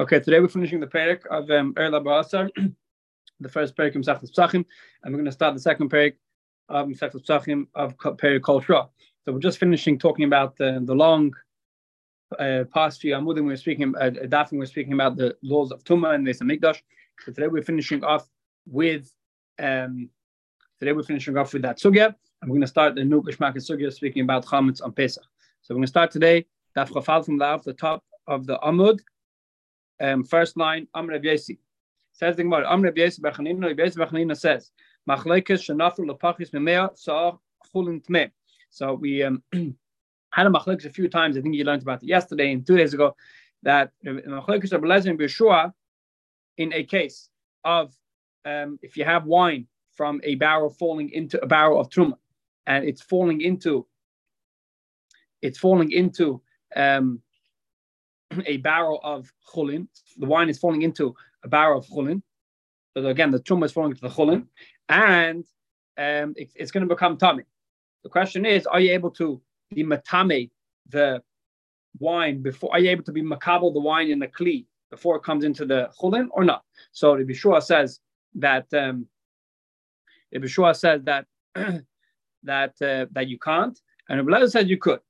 Okay, today we're finishing the parak of um, Erla the first parak of Mesachlis Psachim, and we're going to start the second parak of Mesachlis Psachim of parak Kol So we're just finishing talking about the, the long uh, past few Amudim. We we're speaking, uh, we we're speaking about the laws of Tuma and Mesa Mikdash. So today we're finishing off with, um, today we're finishing off with that sugya, and we're going to start the new Geshmak sugya speaking about Chametz on Pesach. So we're going to start today, Daf Chafal from the, the top of the Amud, um, first line, Amr Yesi. Says the Gemara, Amr Yesi Bachanina, Yesi Bachanina says, Machlekes Shanafel Lepachis Memea Sa'ach Chulin Tmeh. So we um, had a machlekes a few times. I think you learned about it yesterday and two days ago that machlekes Rabbi Lezer and Beshua in a case of um, if you have wine from a barrel falling into a barrel of truma and it's falling into it's falling into um, a barrel of chulin. The wine is falling into a barrel of chulin. So again, the truma is falling into the chulin, and um, it, it's going to become tummy. The question is, are you able to be matame the wine before? Are you able to be makabel the wine in the kli before it comes into the chulin or not? So the Bishua says that um, the Bishua says that that uh, that you can't, and Rabbi says you could.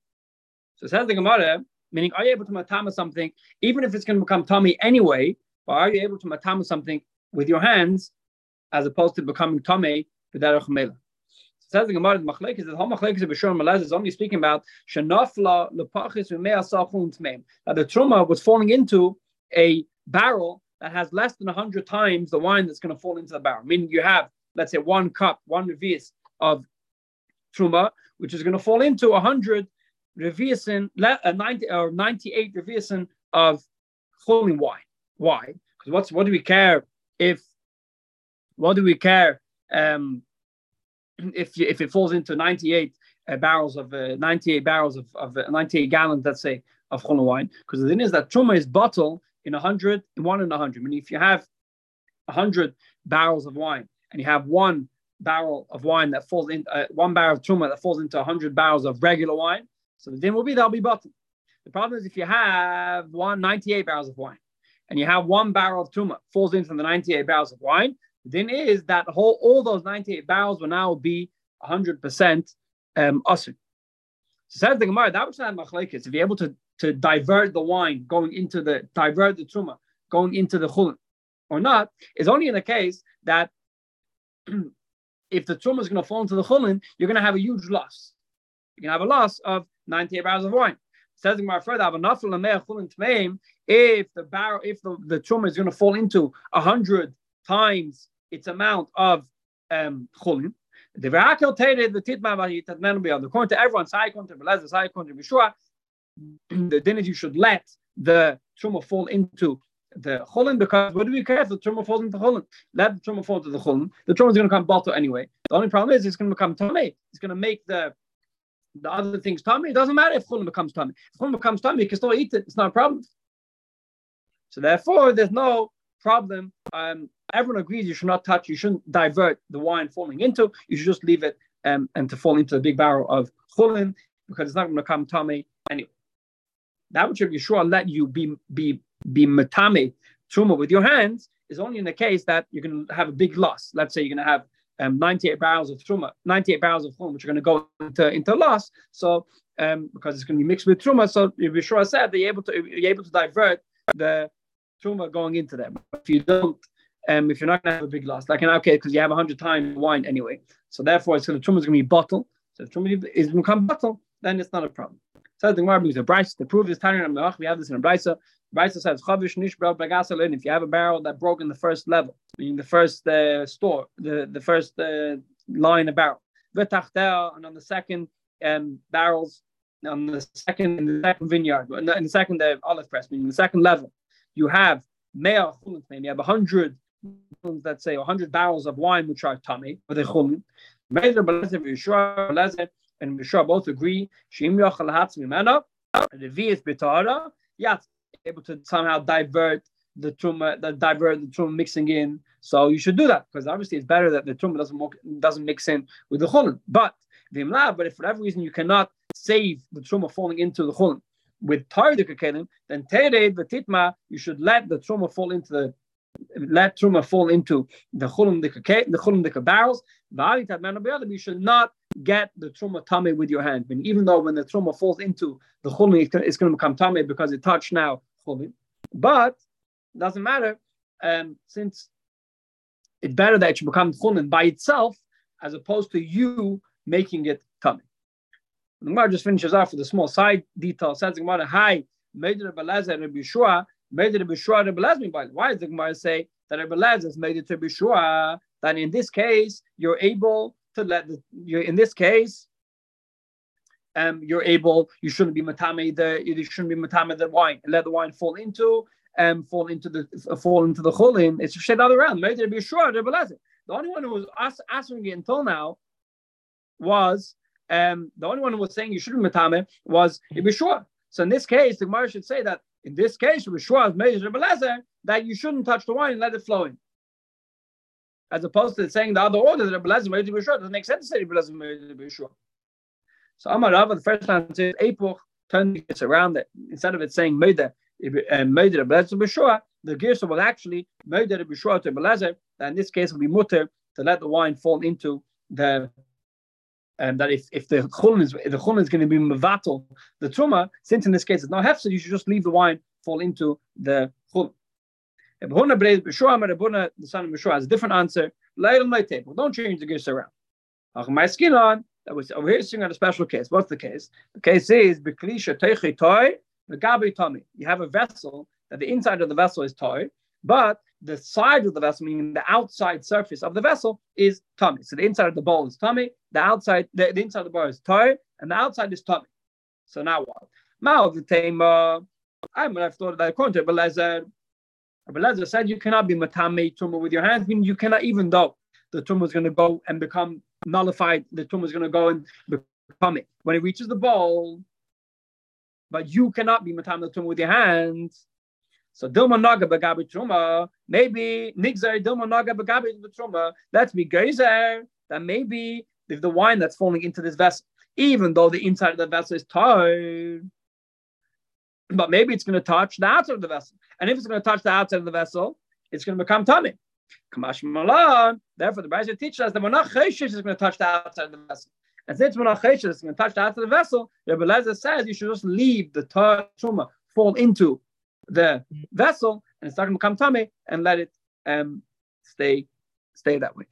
So says the Gemara, Meaning, are you able to matama something, even if it's going to become tummy anyway, or are you able to matama something with your hands as opposed to becoming tummy b'derech mela? Says the Gemara, the is that whole machlekes of Bishur Malaz is only speaking about shenafla lepachis v'me'asachun tmeim. That the truma was falling into a barrel that has less than hundred times the wine that's going to fall into the barrel. Meaning, you have let's say one cup, one revius of truma, which is going to fall into a hundred reviasin, uh, 90 or 98 reviasin of holy wine. Why? Because what's what do we care if what do we care um, if if it falls into 98 uh, barrels of uh, 98 barrels of, of uh, 98 gallons, let's say, of holy wine? Because the thing is that truma is bottled in 100, in one in 100. I mean, if you have 100 barrels of wine and you have one barrel of wine that falls in uh, one barrel of truma that falls into 100 barrels of regular wine, so the din will be that'll be bottom. The problem is if you have one 98 barrels of wine and you have one barrel of tuma falls into the 98 barrels of wine, the din is that whole all those 98 barrels will now be 100% um, usr. So says the Gemara, that was not machlekes. If you're able to, to divert the wine going into the divert the truma going into the chulin or not, is only in the case that if the truma is going to fall into the chulin, you're going to have a huge loss. You're going to have a loss of 98 barrels of wine. Says the Gemara further, if the barrel, if the, the is going to fall into a hundred times its amount of um, chulin, the verakel tated the titma v'hitat men beyond. According to everyone, sai according to Belezer, sai according to Bishua, the din is you should let the truma fall into the chulin because what do we care if the truma falls into chulin? Let the truma fall into the chulin. The truma is going to come bottle anyway. The only problem is it's going to become tummy. It's going to make the the other things tummy, it doesn't matter if chulin becomes tummy. If chulin becomes tummy, you can still eat it. It's not a problem. So therefore, there's no problem. Um, everyone agrees you should not touch. You shouldn't divert the wine falling into. You should just leave it um, and to fall into the big barrel of chulin because it's not going to come tummy anyway. That which Yeshua let you be be be matame truma with your hands is only in the case that you're going to have a big loss. Let's say you're going to have um, 98 barrels of truma, 98 barrels of chum, which are going to go into, into loss. So um, because it's going to be mixed with truma, so Yeshua said that you're able to you're able to divert the truma going into them. If you don't, um, if you're not going to have a big loss, like in our case, because you have 100 times wine anyway, so therefore it's going to truma is going to be bottle. So if truma is become bottle, then it's not a problem. So the Gemara brings a Bryce to prove this. We have this in a Bryce. Bryce says, Chavish nishbel bagasalin. If you have a barrel that broke in the first level, meaning the first uh, store, the, the first uh, line of barrel. And on the second um, barrels, on the second in the second vineyard, in the, second uh, olive press, meaning the second level, you have mea you have a hundred, let's say, a hundred barrels of wine which are tummy with the chulin. And Mishra both agree, Shim Yochel Hatzmimena, the V is Bitara, yes, able to somehow divert the truma, the divert the truma mixing in. So you should do that because obviously it's better that the truma doesn't doesn't mix in with the chulin. But Vimla, but if for whatever reason you cannot save the truma falling into the chulin, with tardik kelim, then tered v'titma, you should let the truma fall into the let truma fall into the chulum the the barrels. You should not get the truma tummy with your hand. And even though when the truma falls into the chulum, it's going to become tummy because it touched now chulum. But doesn't matter, um, since it's better that it should become chulin by itself as opposed to you making it tummy. The Gemara just finishes off with a small side detail. Says the Gemara, "Hi, made Rebbe Lezer Rebbe Yeshua, made Rebbe Yeshua Rebbe Lezer." Why does the Gemara say that Rebbe Lezer is made it to Yeshua? That in this case, you're able to let the. You're, in this case, um, you're able. You shouldn't be matame the. You shouldn't be matame the wine. Let the wine fall into um fall into the uh, fall into the chulin. It's shade other around. Yeshua Rebbe Lezer. The only one who was asking it until now was um, the only one who was saying you shouldn't matame was Yeshua. So in this case, the Gemara should say that in this case, Yeshua has made that you shouldn't touch the wine and let it flow in. As opposed to saying the other order that Rebelezer made Yeshua doesn't make sense to say Rebelezer made Yeshua. So Amar Rava, the first time says Epoch turns it around that instead of it saying and uh, made Rebelezer the Gersa was actually made Yeshua to Rebelezer. That in this case will be mutter to let the wine fall into the um, that if, if the chulin is the chulin is going to be mevatel the truma, since in this case it's not hefsed, you should just leave the wine fall into the chulin. The son of Meshua has a different answer. Don't change the gears around. That over here on a special case. What's the case? The case is beklisha teichi toy the gabi tummy. You have a vessel that the inside of the vessel is toy, but the side of the vessel, meaning the outside surface of the vessel, is tummy. So the inside of the bowl is tummy, the outside, the, the inside of the bowl is toy, and the outside is tummy. So now what? Now the tema, I might have thought that according to Belezer, Belezer said you cannot be matame tumor with your hands, meaning you cannot, even though the tumor is going to go and become nullified, the tumor is going to go and become it. When it reaches the bowl, but you cannot be matam the tumor with your hands, so Dilma Naga Bagabi Truma, maybe Nigzer Dilma Naga Bagabi Truma, let's be Gezer, that maybe if the wine that's falling into this vessel, even though the inside of the vessel is tied, but maybe it's going to touch the outside of the vessel. And if it's going to touch the outside of the vessel, it's going to become tummy. Kamash Malan, therefore the Brisa teaches us that Monach Cheshish is going to touch the outside of the vessel. And since Monach Cheshish is going to touch the outside of the vessel, Rebbe Lezer says you should just leave the truma fall into the vessel and it's starting to become tummy and let it um, stay stay that way.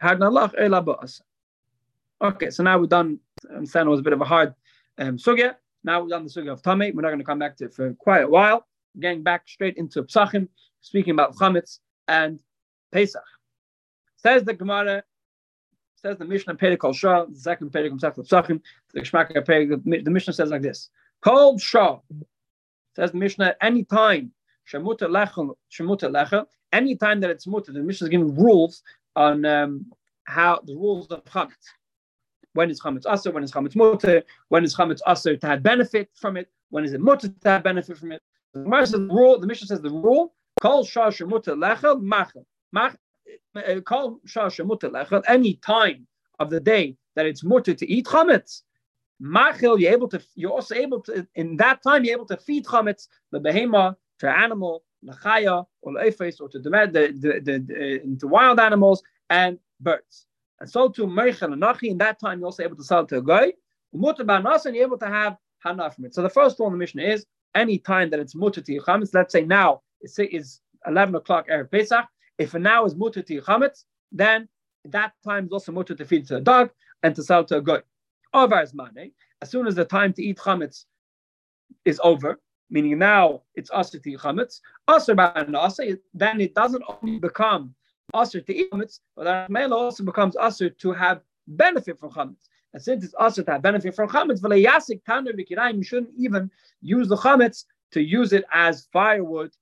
Okay, so now we've done. I understand it was a bit of a hard um, sugya. Now we've done the sugya of tummy. We're not going to come back to it for quite a while. Getting back straight into psachim, speaking about chametz and Pesach. Says the Gemara. Says the Mishnah Perikol Shah, the second Perik of Psachim. The the Mishnah says like this: Kol Shah. Says the Mishnah, any time Shemuta lechel, shemuta lechel. Anytime that it's muta, the Mishnah is giving rules on um, how the rules of chametz. When is chametz aser? When is chametz muta? When is chametz aser to have benefit from it? When is it muta to have benefit from it? The rule. The Mishnah says the rule. Kol shah shemuta lechel machel. Eh, eh, Shah shemuta lechel. Any time of the day that it's muta to eat chametz. Machil, you're able to. You're also able to. In that time, you're able to feed chametz the behema to animal, lachaya, or leifes, or to the, the, the, the, wild animals and birds. And so to Meichel and Nachi, in that time you're also able to sell to a guy. Mutter and you're able to have hana from it. So the first one the mission is any time that it's mutter to eat chametz, let's say now it's, it's 11 o'clock Erev Pesach, if now is mutter to chametz, then that time is also mutter to feed to a dog and to sell to a guy. As soon as the time to eat chametz is over, meaning now it's aser to chametz, aser ba'anasa, then it doesn't only become aser to eat chametz, but that may also becomes aser to have benefit from chametz. And since it's aser to have benefit from chametz, v'leyasik taner v'kirayim, you shouldn't even use the chametz to use it as firewood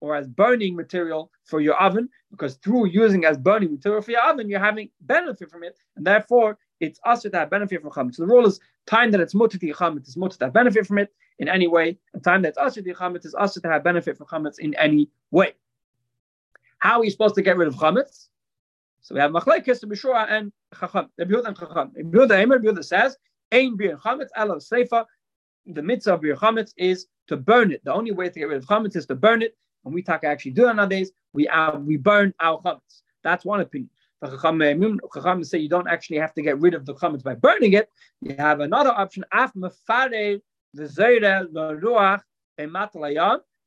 or as burning material for your oven, because through using as burning material for your oven, you're having benefit from it, and therefore it's also to have benefit from chametz. So the rule is time that it's mutter to chametz is mutter to have benefit from it in any way, and time that's also to chametz is also to have benefit from chametz in any way. How are you supposed to get rid of chametz? So we have machlekes Bishua and chacham. The Yehuda and chacham. Yehuda Emer Yehuda says, "Ein bir chametz ela seifa." the mitzvah of your chametz is to burn it. The only way to get rid of chametz is to burn it. And we talk actually do it nowadays. We uh, we burn our chametz. That's one opinion. The chacham say you don't actually have to get rid of the chametz by burning it. You have another option.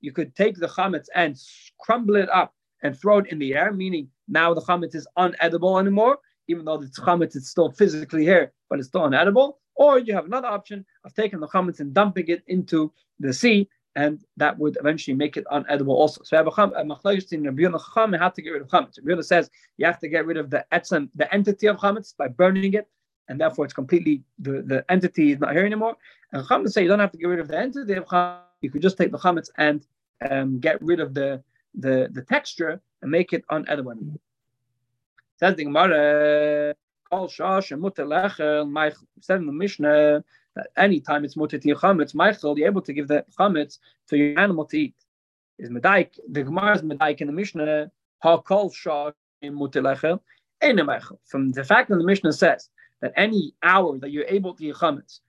You could take the chametz and crumble it up and throw it in the air, meaning now the chametz is unedible anymore, even though the chametz is still physically here, but it's still unedible. Or you have another option of taking the chametz and dumping it into the sea, and that would eventually make it unedible also. So Rabbi Chacham how to get rid of chametz. Rabbi says you have to get rid of the etzem, the entity of chametz by burning it, and therefore it's completely the, the entity is not here anymore. And Chacham say you don't have to get rid of the entity of chametz. You could just take the chametz and um, get rid of the the the texture and make it unedible. Says the Gemara, Kol Shosh and the Mishnah anytime it's Mutter to Chametz, Michael, you're able to give the Chametz to your animal to eat. Is Medaik, the Gemara is Medaik in the Mishnah, Ha Kol Shosh in Mutter From the fact that the Mishnah says that any hour that you're able to eat Chametz,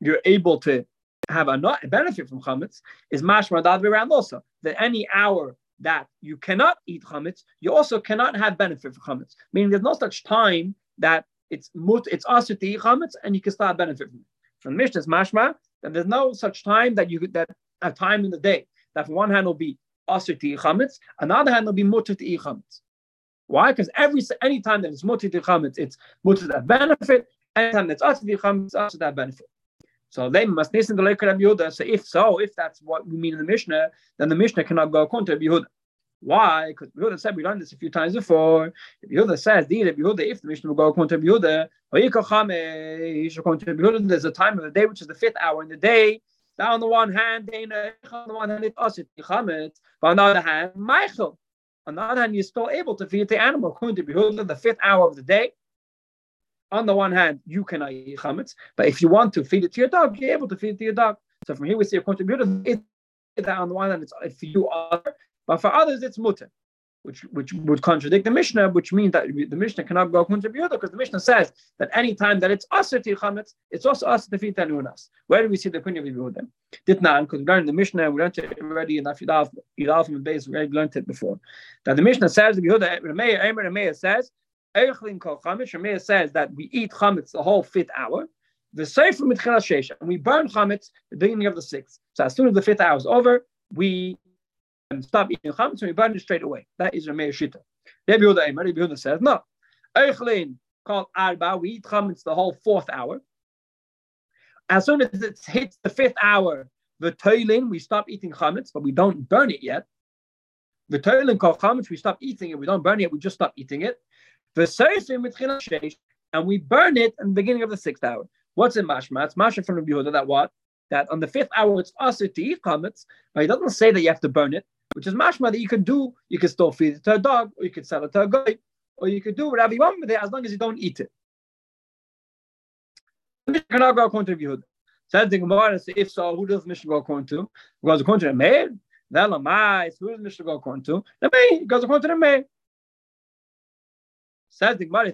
you're able to have a, not, a benefit from chametz is mashma around also that any hour that you cannot eat chametz, you also cannot have benefit from chametz. Meaning, there's no such time that it's mut, it's also to eat chametz, and you can start benefit from it. From Mishnah, mashma that there's no such time that you could that a time in the day that one hand will be also to eat chametz, another hand will be mutter to eat chametz. Why? Because every any time that it's mutter to chametz, it's mutter that benefit. Anytime that's also to chametz, it's also that benefit. So they must listen to the Rabbi Yehuda. So if so, if that's what we mean in the Mishnah, then the Mishnah cannot go according to Yehuda. Why? Because Yehuda said we learned this a few times before. If Yehuda says, the Yehuda, if the Mishnah will go according to Yehuda, there's a time of the day which is the fifth hour in the day. Now on the one hand, on the one hand, it's us, but on the other hand, Michael. On the other hand, you're still able to feed the animal according to Yehuda, the fifth hour of the day on the one hand, you cannot eat chametz, but if you want to feed it to your dog, you're able to feed it to your dog. So from here we see a contributor that on the one hand it's if you are, but for others it's mutter, which which would contradict the Mishnah, which means that the Mishnah cannot go contributor because the Mishnah says that any time that it's us to chametz, it's also us to feed else. Where do we see the opinion of Yehuda? Not because we learned the Mishnah, we learned it already in Afidaf, Yidalf and Beis, we already learned it before. That the Mishnah says, Yehuda, Remeir, says Eichlin kol chametz. Says that we eat chametz the whole fifth hour. The sefer mitchila sheish, and we burn chametz the beginning of the sixth. So as soon as the fifth hour is over, we stop eating chametz and we burn it straight away. That is Rameir Shita. Rabbi Yehuda Eimer, Rabbi says no. Eichlin called arba. We eat chametz the whole fourth hour. As soon as it hits the fifth hour, the toilin, we stop eating chametz, but we don't burn it yet. The toilin called chametz, we stop eating it, we don't burn it, we just stop eating it The and we burn it in the beginning of the sixth hour. What's in mashma? It's mashma from Rabbi Yehuda that what? That on the fifth hour it's also to eat chametz, but he doesn't say that you have to burn it, which is mashma that you can do. You can still feed it to a dog, or you could sell it to a guy, or you could do whatever you want with it as long as you don't eat it. cannot go according to Yehuda. The Gemara, if so, who does Mishnah go according to? Goes according to the Meir. Then Lamai, who does Mishnah go according to? The Meir goes according to the Meir. Says the Gemara,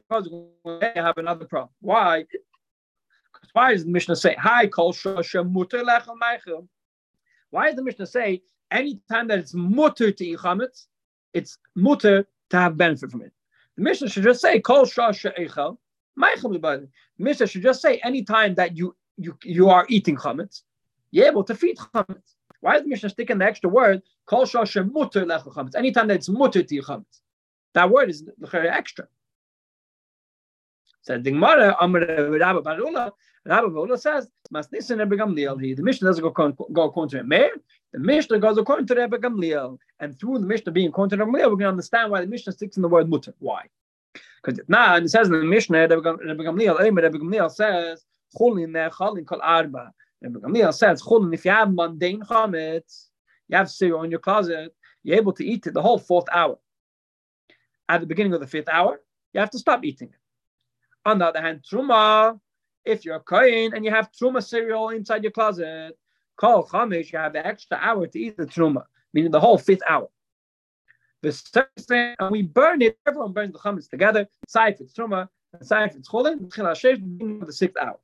I have another problem. Why? Why does the Mishnah say, Hi, kol mutter lechel meichel? Why does the Mishnah say, anytime that it's mutter to eat chametz, it's mutter to have benefit from it? The Mishnah should just say, kol shosha eichel meichel. The Mishnah should just say, anytime that you, you, you are eating chametz, you're able to feed chametz. Why is the Mishnah sticking the extra word, kol shosha mutter lechel chametz? Anytime that it's mutter to eat chametz. That word is extra. Said the Gemara, Amr Rabbi Barula, Rabbi Barula says, Masnisin Rebbe Gamliel. The Mishnah doesn't go, go according to Meir. The Mishnah goes according to Rebbe Gamliel. And through the Mishnah being according to Rebbe Gamliel, going to understand why the Mishnah sticks in the word mutter. Why? Because now, it says in the Mishnah, Rebbe Gamliel, Rebbe Gamliel says, Chulin ne chalin kol arba. Rebbe Gamliel says, Chulin, if you have mundane chametz, you have cereal in your closet, you're able to eat it the whole fourth hour. At the beginning of the fifth hour, you have to stop eating it. On the other hand, truma, if you're a kohen and you have truma cereal inside your closet, call chamish, you have the extra hour to eat the truma, meaning the whole fifth hour. The and we burn it. Everyone burns the chametz together. Saif it's truma, and saif it's cholin. The sixth hour.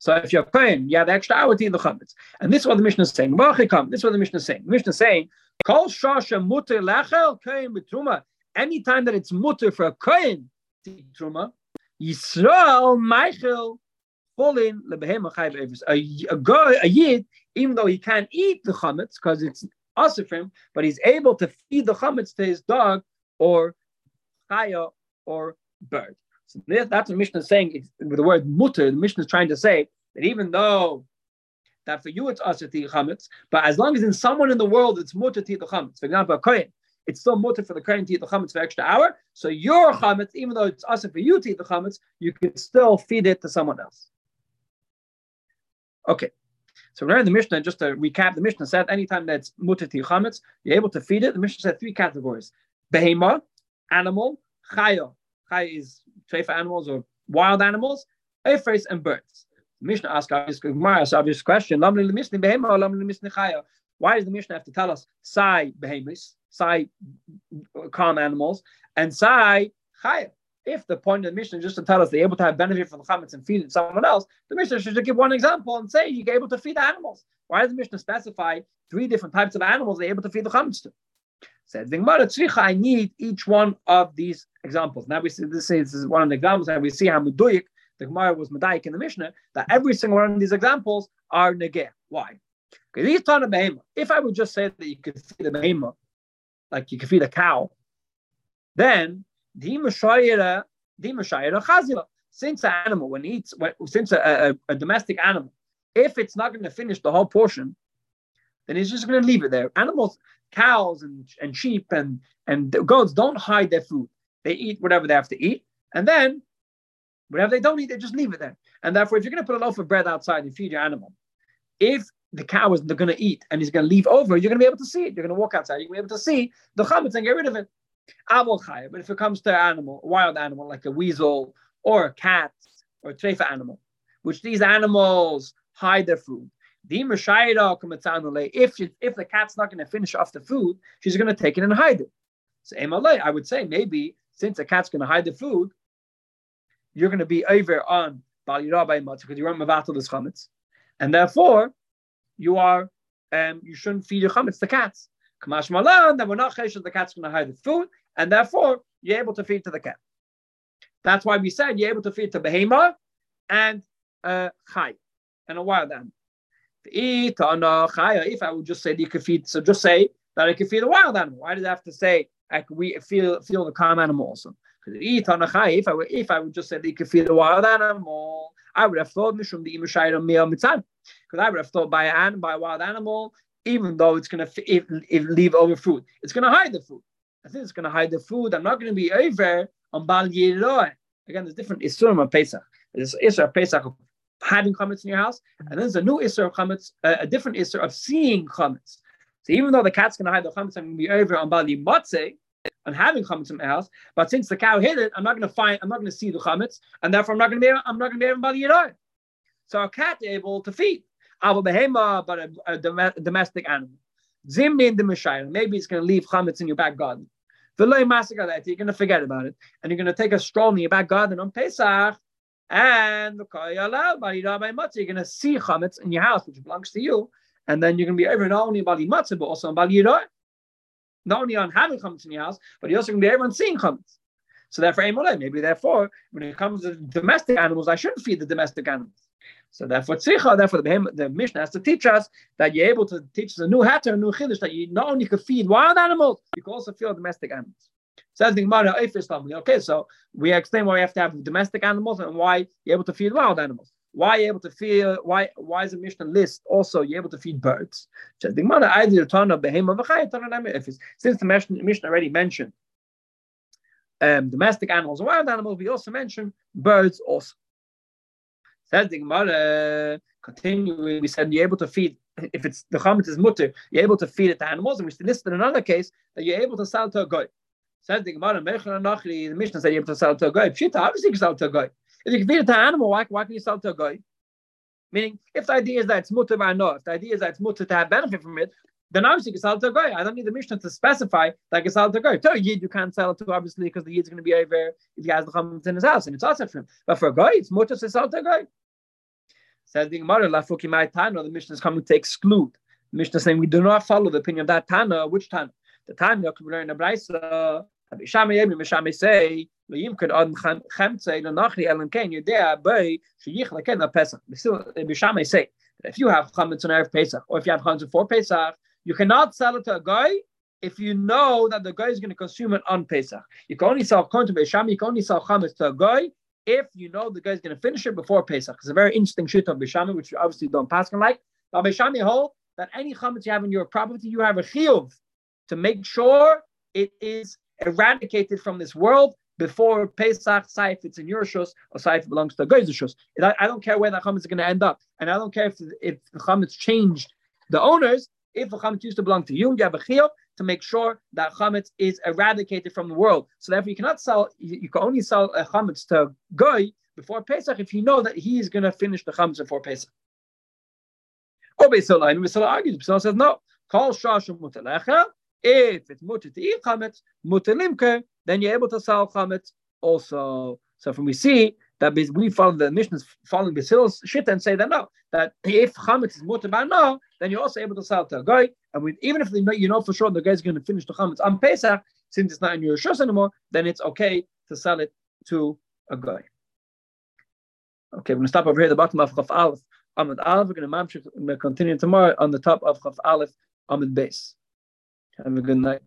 So if you're Kohen, you have extra hour to eat the chametz. And this is what the Mishnah is saying. This is what the Mishnah is saying. The Mishnah is saying, Kol shasha mutter lechel kohen betruma. Anytime that it's mutter for a kohen truma, Yisrael Michael falling lebehema chayv A guy, a yid, even though he can't eat the chametz because it's also for him, but he's able to feed the chametz to his dog or chaya or bird. So that's what Mishnah is saying with the word mutter. The Mishnah is trying to say that even though that for you it's asr to chametz, but as long as in someone in the world it's mutter the chametz. For example, a kohen, it's still mutter for the kohen to eat the chametz for extra hour. So your mm-hmm. chametz, even though it's asr for you to eat the chametz, you can still feed it to someone else. Okay. So remember the Mishnah, just to recap, the Mishnah said anytime that's mutter to chametz, you're able to feed it. The Mishnah said three categories: behema, animal, chaya. Chaya is treifa animals or wild animals, ephraim and birds. The Mishnah asks obvious, obvious question: Why does the Mishnah have to tell us sai behemis, sai calm animals, and sai chaya? If the point of the mission is just to tell us they're able to have benefit from the chametz and feed someone else, the mission should just give one example and say you're able to feed animals. Why does the mission specify three different types of animals they're able to feed the chametz to? Said I need each one of these examples. Now we see this is one of the examples, and we see how Muduyik, the Gemara was Madaik in the Mishnah, that every single one of these examples are negeh. Why? Because he's talking about If I would just say that you could feed a behemoth, like you can feed a cow, then since an animal when eats, since a, a, a domestic animal, if it's not going to finish the whole portion, then he's just going to leave it there. Animals, cows and, and sheep and, and goats don't hide their food. They eat whatever they have to eat. And then whatever they don't eat, they just leave it there. And therefore, if you're going to put a loaf of bread outside and feed your animal, if the cow is going to eat and he's going to leave over, you're going to be able to see it. You're going to walk outside, you're going to be able to see the chametz and get rid of it. But if it comes to an animal, a wild animal like a weasel or a cat or a treifa animal, which these animals hide their food, if she, if the cat's not going to finish off the food, she's going to take it and hide it. So I would say maybe since the cat's going to hide the food, you're going to be over on Bal Yirabai because you are not Mavatal this chametz, and therefore you are um, you shouldn't feed your chametz to cats. Kamash Malan, then we're not chesh the cat's going to hide the food, and therefore you're able to feed to the cat. That's why we said you're able to feed to behema and uh, chay and a wild animal. If I would just say that you could feed, so just say that I could feed a wild animal. Why does I have to say I could we feel feel the calm animal also? If I would if I would just say that you could feed a wild animal, I would have thought mishum the imashayim meal mitzan. Because I would have thought by an by a wild animal, even though it's gonna if, if leave over food, it's gonna hide the food. I think it's gonna hide the food. I'm not gonna be over on Bal Again, there's different isurim on Pesach. There's Isra of Pesach of having chametz in your house, and then there's a new isser of chametz, uh, a different isser of seeing chametz. So even though the cat's going to hide the chametz, I'm going to be over on bali matze on having chametz in my house. But since the cow hid it, I'm not going to find, I'm not going to see the chametz, and therefore I'm not going to be, I'm not going to be able bali yirai. So a cat able to feed, ava behema, but a, a, domestic animal. Zimni in the mishayim, maybe it's going to leave chametz in your back garden. The loy you're going to forget about it, and you're going to take a stroll in your back garden on Pesach and you're going to see chametz in your house, which belongs to you, and then you're going to be over not only bali matzah, but also bali yidah. Not only on having chametz in your house, but you're also going to be on seeing chametz. So therefore, maybe therefore, when it comes to domestic animals, I shouldn't feed the domestic animals. So therefore, tzricha, therefore the, the Mishnah has to teach us that you're able to teach us a new hatter, a new chiddush, that you not only can feed wild animals, you can also feed domestic animals. Says the Gemara, okay, so we explain why we have to have domestic animals and why you're able to feed wild animals. Why you're able to feed, why why is the Mishnah list also you're able to feed birds? Says the Gemara, since the Mishnah already mentioned um, domestic animals and wild animals, we also mention birds also. Says the Gemara, continuing, we said you're able to feed, if it's the chametz is mutter, you're able to feed it to animals, and we listed another case that you're able to sell to a goy. Says the Gemara, the Mishnah said you have to sell to a guy. Pshita, obviously you can sell to a guy. If you can feed it to an animal, why, why can you sell to a guy? Meaning, if the idea is that it's mutter by no, if the idea is that it's mutter to have benefit from it, then obviously you can sell it to a guy. I don't need the Mishnah to specify that I can sell it to a guy. To a yid, you can't sell it to obviously because the yid's going to be over if he has the chametz in his house and it's also for him. But for a guy, it's mutter to sell to a guy. Says the Gemara, Lafuki my Tana, the Mishnah is coming to exclude. The Mishnah is saying we do not follow the opinion of that Tana. Which Tana? The Tana we learn in the Mishami say if you have chametz on erev Pesach or if you have chametz before Pesach, you cannot sell it to a guy if you know that the guy is going to consume it on Pesach. You can only sell according to. You can only sell chametz to a guy if you know the guy is going to finish it before Pesach. It's a very interesting shit of Beis Shammai, which you obviously don't pass on like. Now Beis Shammai hold that any chametz you have in your property, you have a chiyuv to make sure it is eradicated from this world before Pesach, say if it's in your shus or say if it belongs to guy's shus. I don't care where that chametz is going to end up, and I don't care if if the chametz changed the owners. If the chametz used to belong to you, you have a chiyuv to make sure that chametz is eradicated from the world. So therefore, you cannot sell. You can only sell a chametz to goy before Pesach if you know that he is going to finish the chametz before Pesach. Or Beis Hillel, and Beis Hillel argues. Beisala says no. Call shashim mutalecha if it's mutter to eat chametz, mutter limke, then you're able to sell chametz also. So from we see that we follow the missions following Basil's shit and say that no, that if chametz is mutter by no, then you're also able to sell to a guy. And with, even if know, you know for sure the guy's going to finish the chametz on Pesach, since it's not in your shus anymore, then it's okay to sell it to a guy. Okay, we're going to stop over here at the bottom of Chaf Aleph, Amid Aleph. We're going to continue tomorrow on the top of Chaf Aleph, Amid Beis. Have a good night.